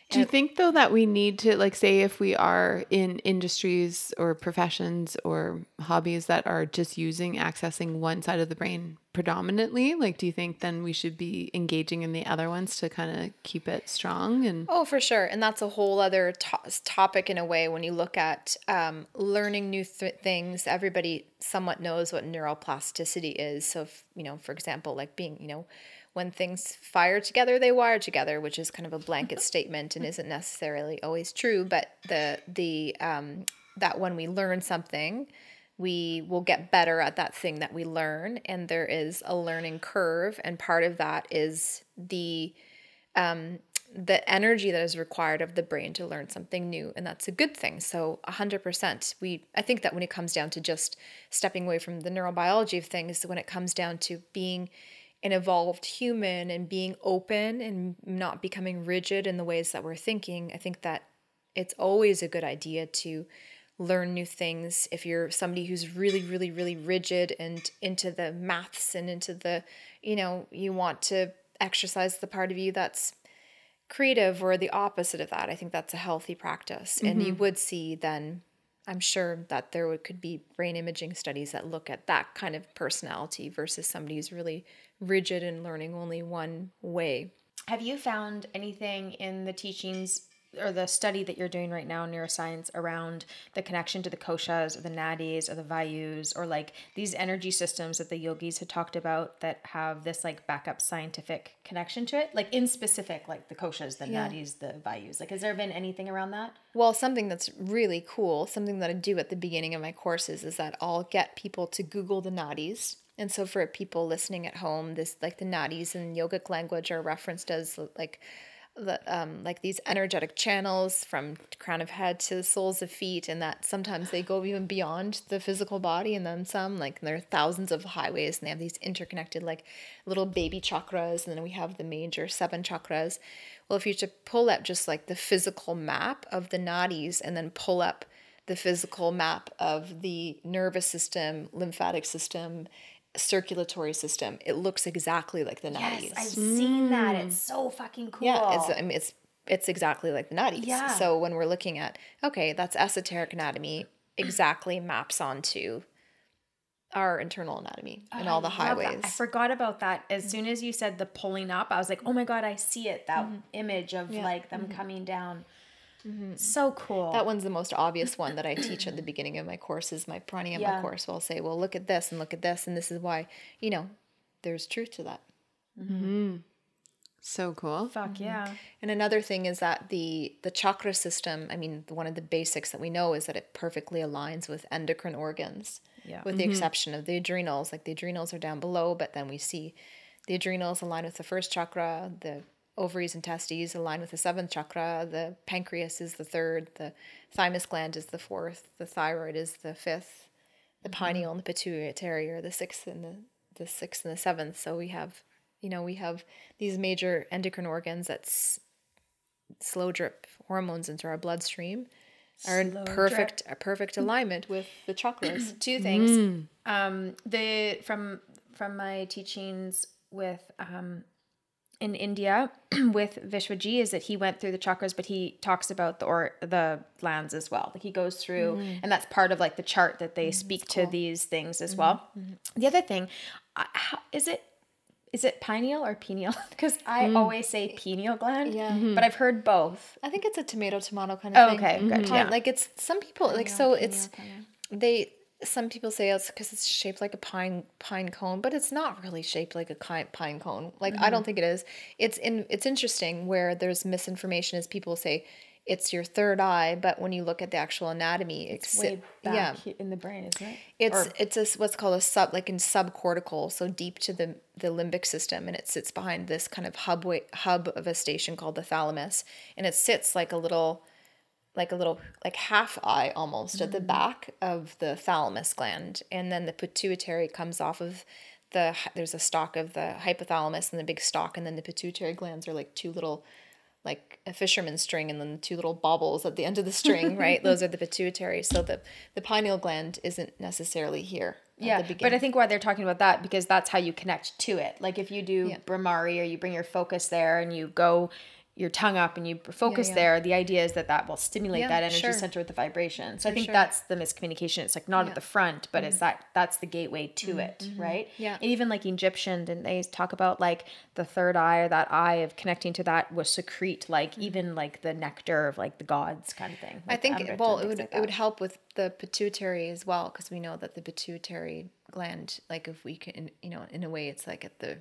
Do you think though that we need to like say if we are in industries or professions or hobbies that are just using accessing one side of the brain predominantly, like do you think then we should be engaging in the other ones to kind of keep it strong and Oh, for sure. And that's a whole other to- topic in a way when you look at um, learning new th- things. Everybody somewhat knows what neuroplasticity is. So, if, you know, for example, like being, you know, when things fire together, they wire together, which is kind of a blanket [LAUGHS] statement and isn't necessarily always true. But the the um, that when we learn something, we will get better at that thing that we learn, and there is a learning curve, and part of that is the um, the energy that is required of the brain to learn something new and that's a good thing so 100% we i think that when it comes down to just stepping away from the neurobiology of things when it comes down to being an evolved human and being open and not becoming rigid in the ways that we're thinking i think that it's always a good idea to learn new things. If you're somebody who's really really really rigid and into the maths and into the you know you want to exercise the part of you that's creative or the opposite of that i think that's a healthy practice. And you mm-hmm. would see then i'm sure that there would, could be brain imaging studies that look at that kind of personality versus somebody who's really rigid and learning only one way. Have you found anything in the teachings or the study that you're doing right now in neuroscience around the connection to the koshas or the nadis or the vayus or like these energy systems that the yogis had talked about that have this like backup scientific connection to it? Like in specific, like the koshas, the nadis, the vayus. Like has there been anything around that? Well, something that's really cool, something that I do at the beginning of my courses is that I'll get people to Google the nadis. And so for people listening at home, this like the nadis in yogic language are referenced as like the um like these energetic channels from crown of head to the soles of feet and that sometimes they go even beyond the physical body and then some like there are thousands of highways and they have these interconnected like little baby chakras and then we have the major seven chakras. Well if you to pull up just like the physical map of the nadis and then pull up the physical map of the nervous system lymphatic system circulatory system it looks exactly like the nadis I've seen that. It's mm. so fucking cool. yeah, it's I mean it's it's exactly like the nadis. Yeah. So when we're looking at okay, that's esoteric anatomy exactly maps onto our internal anatomy and all the Oh, Love that. highways. I forgot about that. As soon as you said the pulling up, I was like, oh my God, I see it. That mm-hmm. image of like them mm-hmm. coming down. Mm-hmm. So cool. That one's the most obvious one that I teach at the beginning of my courses, my pranayama Yeah. course. Well, I'll say, well, look at this and look at this, and this is why, you know, there's truth to that. Mm-hmm. Mm-hmm. so cool? Fuck yeah. And another thing is that the the chakra system, I mean, one of the basics that we know is that it perfectly aligns with endocrine organs. Yeah. With the exception of the adrenals, like the adrenals are down below, but then we see the adrenals align with the first chakra, the ovaries and testes align with the seventh chakra, the pancreas is the third, the thymus gland is the fourth, the thyroid is the fifth, the pineal and the pituitary are the sixth and the the sixth and the seventh. So we have, you know, we have these major endocrine organs that s- slow drip hormones into our bloodstream are in perfect a perfect alignment with the chakras. [CLEARS THROAT] Two things. Um, the from from my teachings with um, in India [CLEARS THROAT] with Vishwaji is that he went through the chakras, but he talks about the or the glands as well. Like he goes through, mm. and that's part of like the chart that they mm, speak to these things as mm-hmm. well. Mm-hmm. The other thing, uh, how, is it is it pineal or pineal? [LAUGHS] Because I mm. always say pineal gland, Yeah. but mm-hmm. I've heard both. I think it's a tomato tomato kind Oh, of thing. okay, gotcha. Pine- Yeah. Like it's some people like so it's they some people say it's because it's shaped like a pine pine cone, but it's not really shaped like a pine cone. Like I Mm-hmm. don't think it is. It's in it's interesting where there's misinformation as people say it's your third eye, but when you look at the actual anatomy, it's, Way back yeah, in the brain, isn't it? it's Or- it's a, what's called a sub like in subcortical, so deep to the the limbic system, and it sits behind this kind of hub hub of a station called the thalamus, and it sits like a little like a little like half eye almost at the mm. back of the thalamus gland, and then the pituitary comes off of the there's a stalk of the hypothalamus and the big stalk, and then the pituitary glands are like two little like a fisherman's string and then the two little bobbles at the end of the string, [LAUGHS] right? Those are the pituitary. So the the pineal gland isn't necessarily here. at Yeah, but I think why they're talking about that because that's how you connect to it. Like if you do Yeah. Brahmari or you bring your focus there and you go your tongue up and you focus yeah. there, the idea is that that will stimulate Yeah, that energy sure. center with the vibration. So I think sure. that's the miscommunication. It's like not Yeah. at the front, but it's mm-hmm. that that's the gateway to mm-hmm, it, mm-hmm. right? Yeah. And even like Egyptian, didn't they talk about like the third eye or that eye of connecting to that was secrete like even like the nectar of like the gods kind of thing. I think well it would like it would help with the pituitary as well because we know that the pituitary gland like if we can you know in a way it's like at the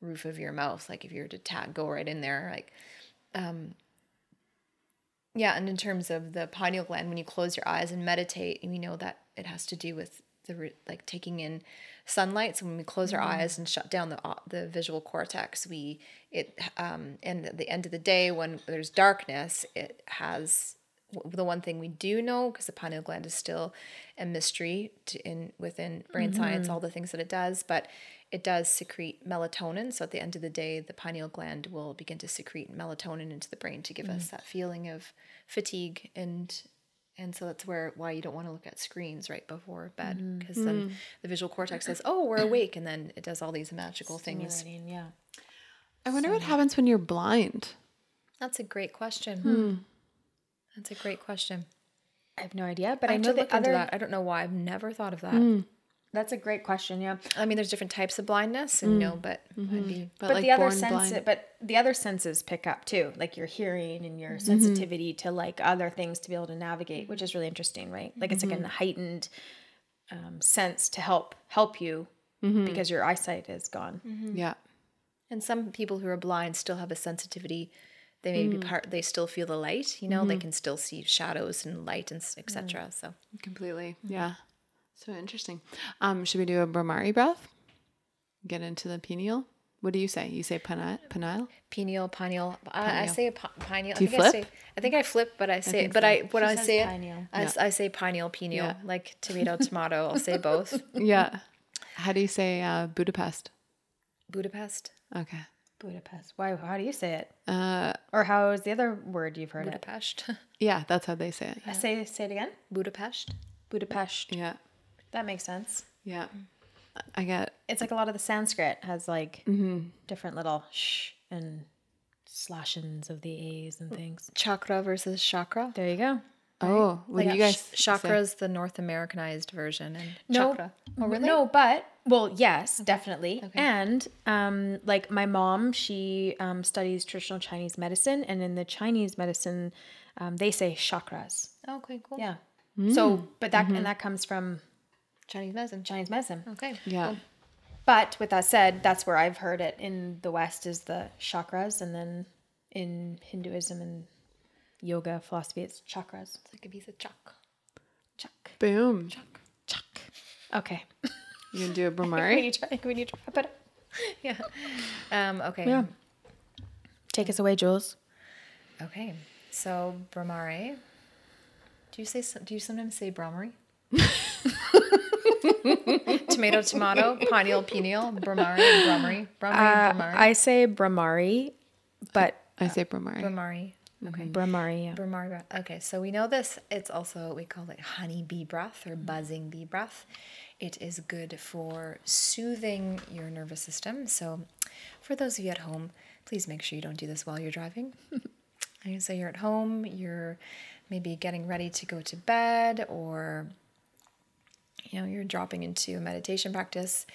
roof of your mouth like if you were to tag go right in there like um yeah and in terms of the pineal gland when you close your eyes and meditate we know that it has to do with the like taking in sunlight. So when we close our eyes and shut down the the visual cortex we it um and at the end of the day when there's darkness it has the one thing we do know because the pineal gland is still a mystery to, in within brain mm-hmm. science all the things that it does but it does secrete melatonin so at the end of the day the pineal gland will begin to secrete melatonin into the brain to give us mm-hmm. that feeling of fatigue and and so that's where why you don't want to look at screens right before bed mm-hmm. because then mm. the visual cortex says oh we're awake and then it does all these magical things. Stimulating, yeah. I wonder what happens when you're blind. that's a great question hmm. That's a great question I have no idea, but I I, know to that other that. I don't know why. I've never thought of that. Hmm. That's a great question. Yeah, I mean, there's different types of blindness, and hmm. you know, but I'd mm-hmm. be But, but, like the other born blind. but the other senses pick up too, like your hearing and your mm-hmm. sensitivity to like other things to be able to navigate, which is really interesting, right? Like it's like a mm-hmm. heightened um, sense to help help you because your eyesight is gone. Yeah. And some people who are blind still have a sensitivity. They may be part. They still feel the light. You know, they can still see shadows and light and etc. So Completely. Yeah. So interesting. Um, should we do a Brahmari breath? Get into the pineal? What do you say? You say pineal? pineal? pineal, pineal. I, I say a pineal. Do you I think I say. flip? I think I flip, but I say. think but so. I when She I says say it, pineal. I, s- I say pineal, pineal, Yeah. like tomato, [LAUGHS] tomato. I'll say both. Yeah. How do you say uh, Budapest? Budapest, Okay. Budapest. Why? How do you say it? Uh, Or how is the other word you've heard? It? Budapest, [LAUGHS] yeah, that's how they say it. I say say it again. Budapest. Budapest. Yeah. That makes sense. Yeah. I get It's like a lot of the Sanskrit has like different little sh and slashings of the A's and things. Chakra versus chakra. There you go. Oh, what do you guys Sh- chakra's the North Americanized version, and No, chakra. Oh, really? No, but well, yes, definitely. And um, like my mom, she um, studies traditional Chinese medicine, and in the Chinese medicine, um, they say chakras. Okay, cool. Yeah. So, but that and that comes from Chinese medicine. Chinese medicine. Okay. Yeah. But with that said, that's where I've heard it in the West is the chakras, and then in Hinduism and yoga philosophy, it's chakras. It's like a piece of chalk. Chak. Boom. Chak. Okay. [LAUGHS] You gonna do a we Brahmari? need to we need to wrap it up. Yeah. Um. Okay. Yeah. Take us away, Jules. Okay. So Brahmari. Do you say? some- Do you sometimes say Brahmari? [LAUGHS] tomato, tomato, pineal, pineal, Brahmari, Brahmari, Brahmari, Brahmari, I say Brahmari, but I say Brahmari. Brahmari. Okay. Brahmari, yeah. Brahmari. Okay, so we know this. It's also we call it honey bee breath or buzzing bee breath, It is good for soothing your nervous system. So, for those of you at home, please make sure you don't do this while you're driving. [LAUGHS] And so you're at home, you're maybe getting ready to go to bed, or you know, you're dropping into a meditation practice.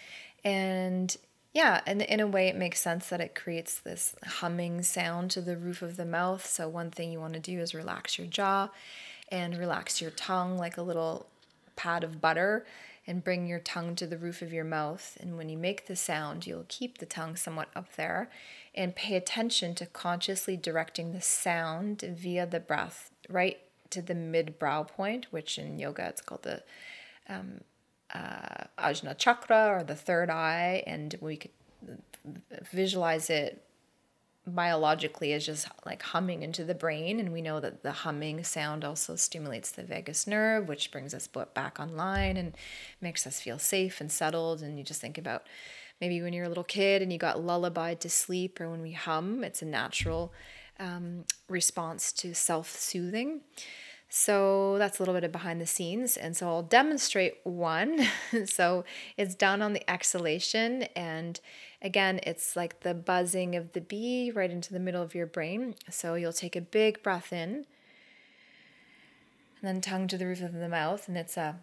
And yeah, and in a way, it makes sense that it creates this humming sound to the roof of the mouth. So, one thing you want to do is relax your jaw and relax your tongue like a little pad of butter and bring your tongue to the roof of your mouth. And when you make the sound, you'll keep the tongue somewhat up there and pay attention to consciously directing the sound via the breath right to the mid brow point, which in yoga it's called the um, uh, Ajna chakra or the third eye. And we could visualize it biologically as just like humming into the brain and we know that the humming sound also stimulates the vagus nerve which brings us back online and makes us feel safe and settled and you just think about maybe when you're a little kid and you got lullabied to sleep or when we hum it's a natural um, response to self-soothing so that's a little bit of behind the scenes. And so I'll demonstrate one. [LAUGHS] so it's done on the exhalation. And again, it's like the buzzing of the bee right into the middle of your brain. So you'll take a big breath in and then tongue to the roof of the mouth. And it's a.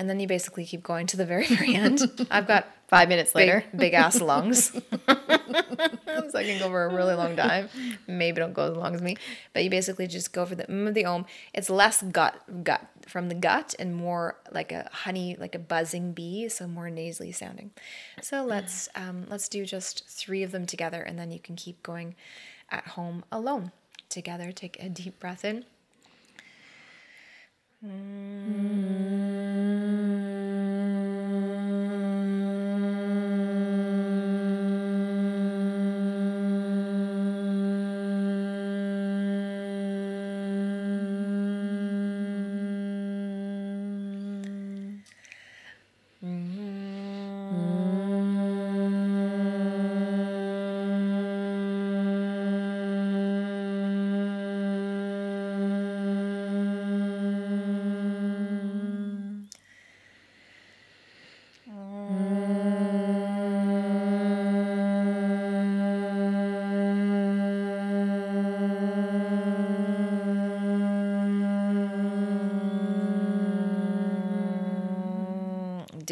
And then you basically keep going to the very, [LAUGHS] very end. I've got Five minutes later. big, big ass lungs. [LAUGHS] [LAUGHS] so I can go for a really long time. Maybe don't go as long as me. But you basically just go for the mm the om. It's less gut gut from the gut and more like a honey, like a buzzing bee, so more nasally sounding. So let's um, let's do just three of them together, and then you can keep going at home alone. Together, take a deep breath in. Mm.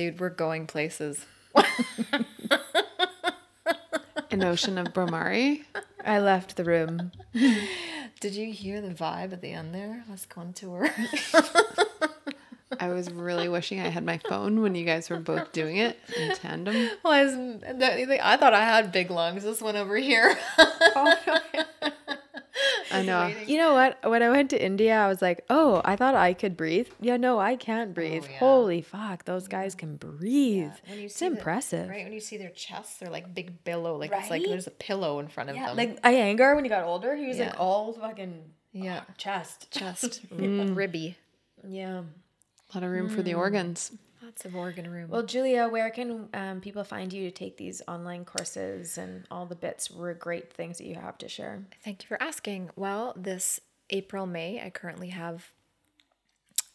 Dude, we're going places. An ocean of Brahmari. I left the room. [LAUGHS] Did you hear the vibe at the end there? Let's go on tour. [LAUGHS] I was really wishing I had my phone when you guys were both doing it in tandem. Well, I, was, I thought I had big lungs. This one over here. Oh, [LAUGHS] I know. You know what? When I went to India, I was like, oh, I thought I could breathe. Yeah, no, I can't breathe. yeah. Holy fuck, those guys can breathe. When you it's see the- impressive. right? When you see their chests, they're like big billow. Like it's like there's a pillow in front of Yeah, them. like Iyengar when he got older, he was Yeah. like all fucking yeah, [GASPS] chest. chest, [LAUGHS] rib- ribby. Yeah. A lot of room for the organs. Lots of organ room. Well, Julia, where can um, people find you to take these online courses and all the bits were great things that you have to share? Thank you for asking. Well, this April, May, I currently have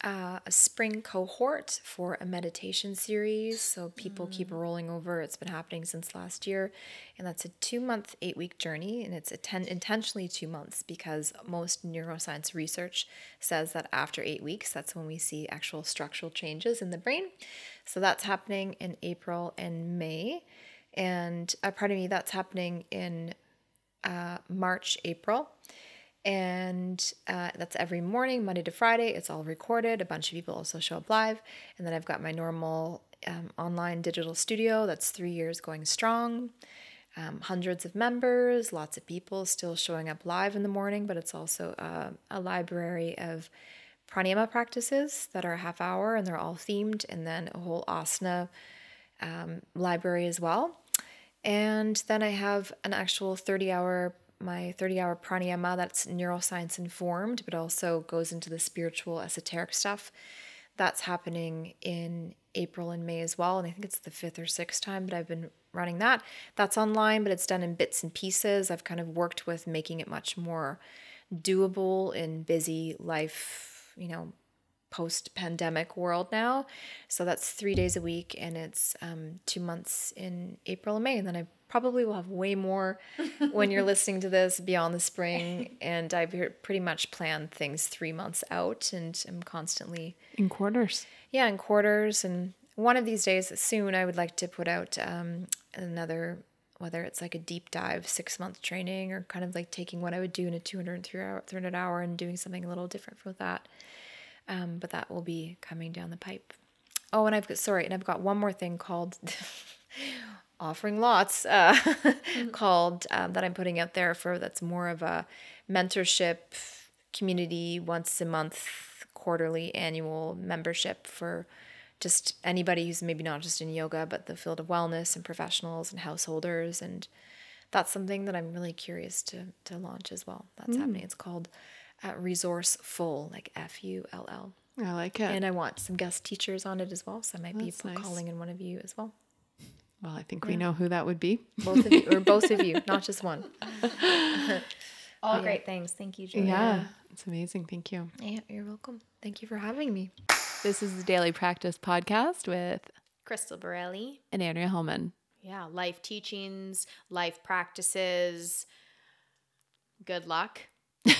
uh, a spring cohort for a meditation series. So people keep rolling over. It's been happening since last year. And that's a two month, eight week journey. And it's a ten- intentionally two months because most neuroscience research says that after eight weeks, that's when we see actual structural changes in the brain. So that's happening in April and May. And uh, pardon me, that's happening in uh, March, April. And uh, that's every morning, Monday to Friday. It's all recorded. A bunch of people also show up live. And then I've got my normal um, online digital studio that's three years going strong. Um, hundreds of members, lots of people still showing up live in the morning, but it's also uh, a library of pranayama practices that are a half hour and they're all themed, and then a whole asana um, library as well. And then I have an actual 30 hour, my 30 hour pranayama that's neuroscience informed, but also goes into the spiritual esoteric stuff. That's happening in April and May as well. And I think it's the fifth or sixth time, but I've been running that. That's online, but it's done in bits and pieces. I've kind of worked with making it much more doable in busy life, you know, post pandemic world now. So that's three days a week and it's um, two months in April and May. And then I probably will have way more when you're [LAUGHS] listening to this beyond the spring. And I've pretty much planned things three months out and I'm constantly in quarters. Yeah, in quarters. And one of these days soon, I would like to put out um, another whether it's like a deep dive six month training or kind of like taking what I would do in a 200 hour, 300 hour and doing something a little different with that. Um, but that will be coming down the pipe. Oh, and I've got, sorry, and I've got one more thing called [LAUGHS] offering lots uh, mm-hmm. [LAUGHS] called um, that I'm putting out there for that's more of a mentorship community once a month, quarterly, annual membership for just anybody who's maybe not just in yoga, but the field of wellness and professionals and householders. And that's something that I'm really curious to, to launch as well. That's mm. happening. It's called uh, Resourceful, like F U L L. I like it. And I want some guest teachers on it as well. So I might that's be nice. calling in one of you as well. Well, I think yeah. we know who that would be. Both of you, or both of you, [LAUGHS] not just one. [LAUGHS] All yeah. great things. Thank you, Julia. Yeah, it's amazing. Thank you. Yeah, you're welcome. Thank you for having me. This is the Daily Practice Podcast with Crystal Borelli and Andrea Hellman. Yeah, life teachings, life practices. Good luck. [LAUGHS]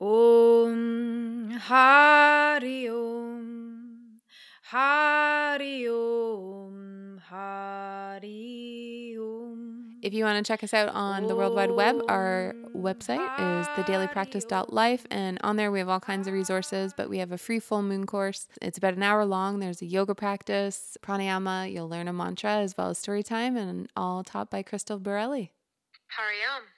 Om Hari Om Hari Om Hari Om if you want to check us out on the World Wide Web, our website is thedailypractice.life. And on there, we have all kinds of resources, but we have a free full moon course. It's about an hour long. There's a yoga practice, pranayama. You'll learn a mantra as well as story time, and all taught by Crystal Borelli. Hariom.